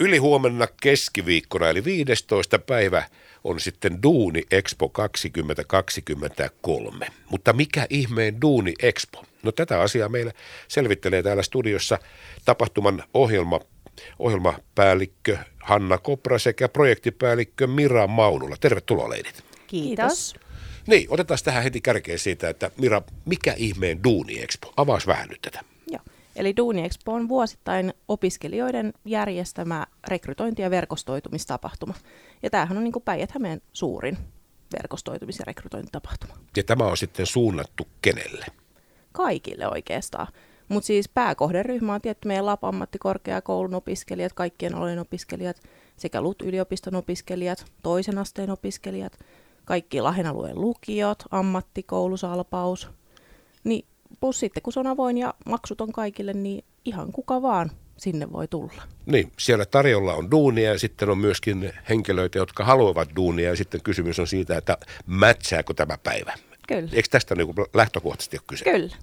Yli huomenna keskiviikkona, eli 15. päivä, on sitten Duuni Expo 2023. Mutta mikä ihmeen Duuni Expo? No tätä asiaa meillä selvittelee täällä studiossa tapahtuman ohjelma, ohjelmapäällikkö Hanna Kopra sekä projektipäällikkö Mira Maunula. Tervetuloa leidit. Kiitos. Niin, otetaan tähän heti kärkeen siitä, että Mira, mikä ihmeen Duuni Expo? Avaas vähän nyt tätä. Eli Duuni Expo on vuosittain opiskelijoiden järjestämä rekrytointi- ja verkostoitumistapahtuma. Ja tämähän on niin Päijät-Hämeen suurin verkostoitumis- ja rekrytointitapahtuma. Ja tämä on sitten suunnattu kenelle? Kaikille oikeastaan. Mutta siis pääkohderyhmä on tietty meidän Lapa-ammattikorkeakoulun opiskelijat, kaikkien alojen opiskelijat sekä LUT-yliopiston opiskelijat, toisen asteen opiskelijat, kaikki Lahden alueen lukiot, ammattikoulusalpaus. Niin plus sitten kun se on avoin ja maksuton kaikille, niin ihan kuka vaan sinne voi tulla. Niin, siellä tarjolla on duunia ja sitten on myöskin henkilöitä, jotka haluavat duunia ja sitten kysymys on siitä, että mätsääkö tämä päivä. Kyllä. Eikö tästä niin lähtökohtaisesti ole kyse? Kyllä.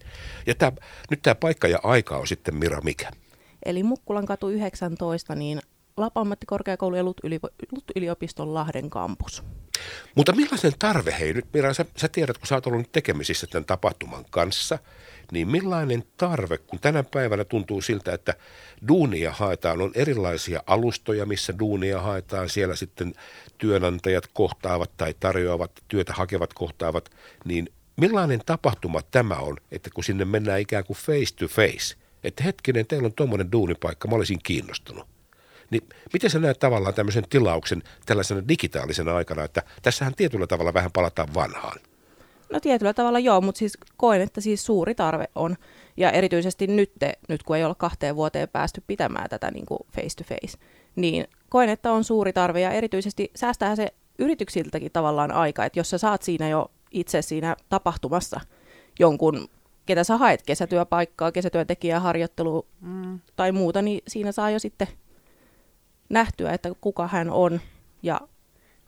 Ja tämä, nyt tämä paikka ja aika on sitten Mira mikä? Eli Mukkulan katu 19, niin Lapa-ammattikorkeakoulu ja LUT-yliopiston Lahden kampus. Mutta millaisen tarve, hei nyt Mira, sä, sä tiedät, kun sä oot ollut tekemisissä tämän tapahtuman kanssa, niin millainen tarve, kun tänä päivänä tuntuu siltä, että duunia haetaan, on erilaisia alustoja, missä duunia haetaan, siellä sitten työnantajat kohtaavat tai tarjoavat, työtä hakevat kohtaavat, niin millainen tapahtuma tämä on, että kun sinne mennään ikään kuin face to face, että hetkinen, teillä on tuommoinen duunipaikka, mä olisin kiinnostunut. Niin miten sä näet tavallaan tämmöisen tilauksen tällaisena digitaalisena aikana, että tässähän tietyllä tavalla vähän palataan vanhaan? No tietyllä tavalla joo, mutta siis koen, että siis suuri tarve on. Ja erityisesti nyt, nyt kun ei ole kahteen vuoteen päästy pitämään tätä niin kuin face to face, niin koen, että on suuri tarve ja erityisesti säästää se yrityksiltäkin tavallaan aika, että jos sä saat siinä jo itse siinä tapahtumassa jonkun, ketä sä haet kesätyöpaikkaa, kesätyöntekijää, harjoittelu mm. tai muuta, niin siinä saa jo sitten nähtyä, että kuka hän on ja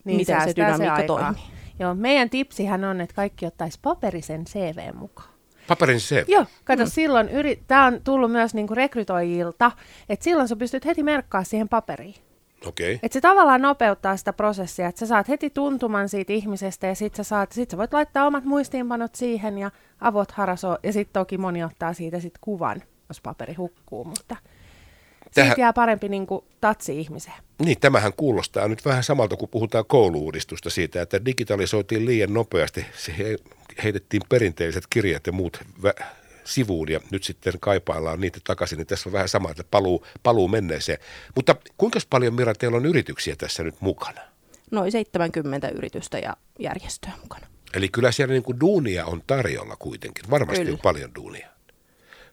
niin, miten se dynamiikka se toimii. Joo, meidän tipsihän on, että kaikki ottaisi paperisen CV mukaan. Paperin CV? Joo, kato mm. silloin, yri, tämä on tullut myös niinku rekrytoijilta, että silloin sä pystyt heti merkkaa siihen paperiin. Okay. Että se tavallaan nopeuttaa sitä prosessia, että sä saat heti tuntuman siitä ihmisestä ja sit sä, saat, sit sä voit laittaa omat muistiinpanot siihen ja avot harasoo ja sitten toki moni ottaa siitä sit kuvan, jos paperi hukkuu, mutta Tähän... siitä jää parempi niin kuin, tatsi ihmiseen. Niin, tämähän kuulostaa nyt vähän samalta, kun puhutaan kouluudistusta siitä, että digitalisoitiin liian nopeasti. Se heitettiin perinteiset kirjat ja muut vä- sivuun ja nyt sitten kaipaillaan niitä takaisin, niin tässä on vähän sama, että paluu, paluu menneeseen. Mutta kuinka paljon Mira teillä on yrityksiä tässä nyt mukana? Noin 70 yritystä ja järjestöä mukana. Eli kyllä siellä niin kuin duunia on tarjolla kuitenkin, varmasti kyllä. on paljon duunia.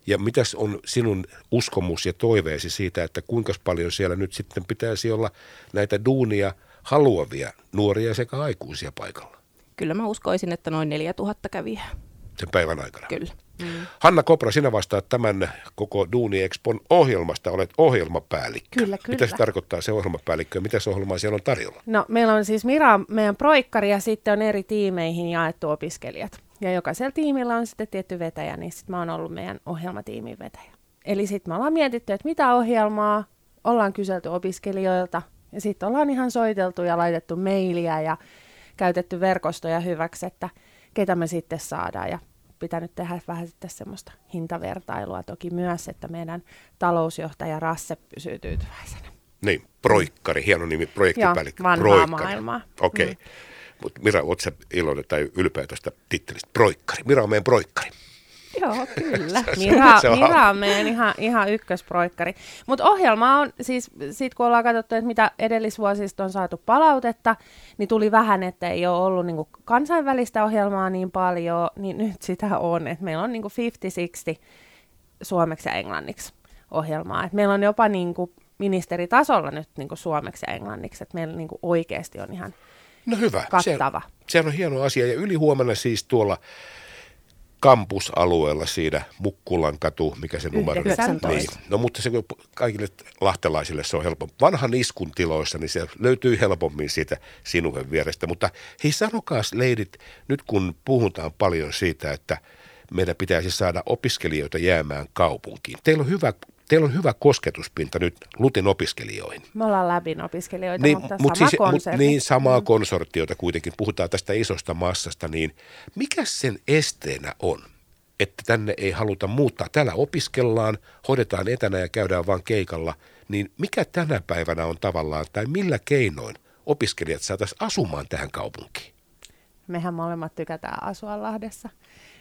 Ja mitäs on sinun uskomus ja toiveesi siitä, että kuinka paljon siellä nyt sitten pitäisi olla näitä duunia haluavia nuoria sekä aikuisia paikalla? Kyllä mä uskoisin, että noin 4000 kävijää. Sen päivän aikana? Kyllä. Mm. Hanna Kopra, sinä vastaat tämän koko Duuni Expon ohjelmasta, olet ohjelmapäällikkö. Kyllä, kyllä. Mitä se tarkoittaa se ohjelmapäällikkö ja mitä se ohjelmaa siellä on tarjolla? No meillä on siis Mira, meidän proikkari ja sitten on eri tiimeihin jaettu opiskelijat. Ja jokaisella tiimillä on sitten tietty vetäjä, niin sitten mä oon ollut meidän ohjelmatiimin vetäjä. Eli sitten me ollaan mietitty, että mitä ohjelmaa, ollaan kyselty opiskelijoilta ja sitten ollaan ihan soiteltu ja laitettu mailia ja käytetty verkostoja hyväksi, että ketä me sitten saadaan. Ja pitänyt tehdä vähän sitten semmoista hintavertailua toki myös, että meidän talousjohtaja Rasse pysyy tyytyväisenä. Niin, proikkari, hieno nimi, projektipäällikkö. Joo, vanhaa proikkari. maailmaa. Okei. Okay. Mm. Mutta Mira, oletko iloinen tai ylpeä tuosta tittelistä? Proikkari. Mira on meidän proikkari. Joo, kyllä. Mira, se on, Mira on meidän ihan, ihan ykkösproikkari. Mutta ohjelma on, siis siitä kun ollaan katsottu, että mitä edellisvuosista on saatu palautetta, niin tuli vähän, että ei ole ollut niinku kansainvälistä ohjelmaa niin paljon, niin nyt sitä on. Et meillä on niinku 50-60 suomeksi ja englanniksi ohjelmaa. Et meillä on jopa niinku ministeritasolla nyt niinku suomeksi ja englanniksi, että meillä niinku oikeasti on ihan No hyvä. Kattava. Se, se on hieno asia. Ja yli huomenna siis tuolla kampusalueella siinä Mukkulan katu, mikä se numero on. Niin. No mutta se kaikille lahtelaisille se on helpompi. Vanhan iskun tiloissa, niin se löytyy helpommin siitä sinuhen vierestä. Mutta hei sanokaas leidit, nyt kun puhutaan paljon siitä, että meidän pitäisi saada opiskelijoita jäämään kaupunkiin. Teillä on hyvä teillä on hyvä kosketuspinta nyt Lutin opiskelijoihin. Me ollaan läpin opiskelijoita, Niin, mutta mut sama siis. Mut, niin, samaa Mm. konsortiota kuitenkin. Puhutaan tästä isosta massasta, niin mikä sen esteenä on? Että tänne ei haluta muuttaa. Täällä opiskellaan, hoidetaan etänä ja käydään vaan keikalla. Niin mikä tänä päivänä on tavallaan, tai millä keinoin opiskelijat saataisiin asumaan tähän kaupunkiin? Mehän molemmat tykätään asua Lahdessa.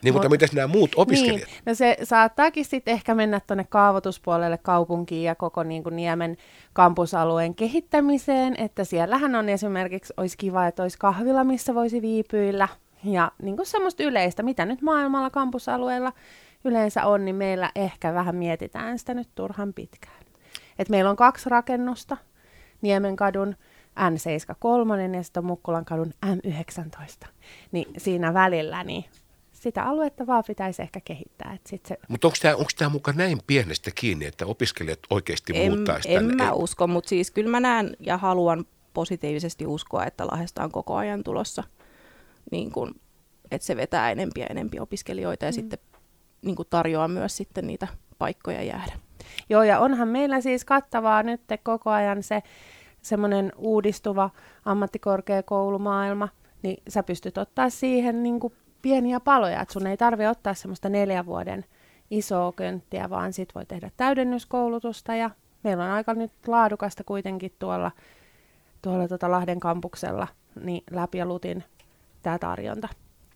Niin, mutta Mut- mitäs nämä muut opiskelijat? Niin, no se saattaakin sitten ehkä mennä tuonne kaavoituspuolelle kaupunkiin ja koko niin kuin Niemen kampusalueen kehittämiseen, että siellähän on esimerkiksi, olisi kiva, että olisi kahvila, missä voisi viipyillä ja niin kuin semmoista yleistä, mitä nyt maailmalla kampusalueella yleensä on, niin meillä ehkä vähän mietitään sitä nyt turhan pitkään. Et meillä on kaksi rakennusta, Niemenkadun N73 ja sitten on Mukkulan kadun M19. Niin siinä välillä, niin sitä aluetta vaan pitäisi ehkä kehittää. Et sit se, Mutta onko tämä onko tää muka näin pienestä kiinni, että opiskelijat oikeasti En, muuttaisi en tänne? mä Ei- usko, mutta siis kyllä mä näen ja haluan positiivisesti uskoa, että Lahdesta on koko ajan tulossa, niin kun, että se vetää enempiä ja enempiä opiskelijoita ja mm. sitten niin tarjoaa myös sitten niitä paikkoja jäädä. joo, ja onhan meillä siis kattavaa nyt koko ajan se semmoinen uudistuva ammattikorkeakoulumaailma, niin sä pystyt ottaa siihen niin kuin pieniä paloja, että sun ei tarvi ottaa semmoista neljän vuoden isoa könttiä, vaan sit voi tehdä täydennyskoulutusta ja meillä on aika nyt laadukasta kuitenkin tuolla, tuolla tota Lahden kampuksella niin läpi ja lutin tämä tarjonta.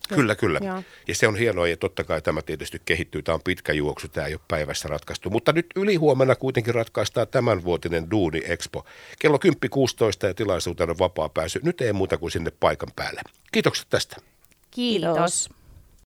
Kyllä, kyllä. Joo. Ja se on hienoa ja totta kai tämä tietysti kehittyy. Tämä on pitkä juoksu, tämä ei ole päivässä ratkaistu. Mutta nyt ylihuomenna kuitenkin ratkaistaan tämänvuotinen Duuni Expo. Kello 10.16 ja tilaisuutena on vapaa pääsy. Nyt ei muuta kuin sinne paikan päälle. Kiitokset tästä. Kiitos. Kiitos.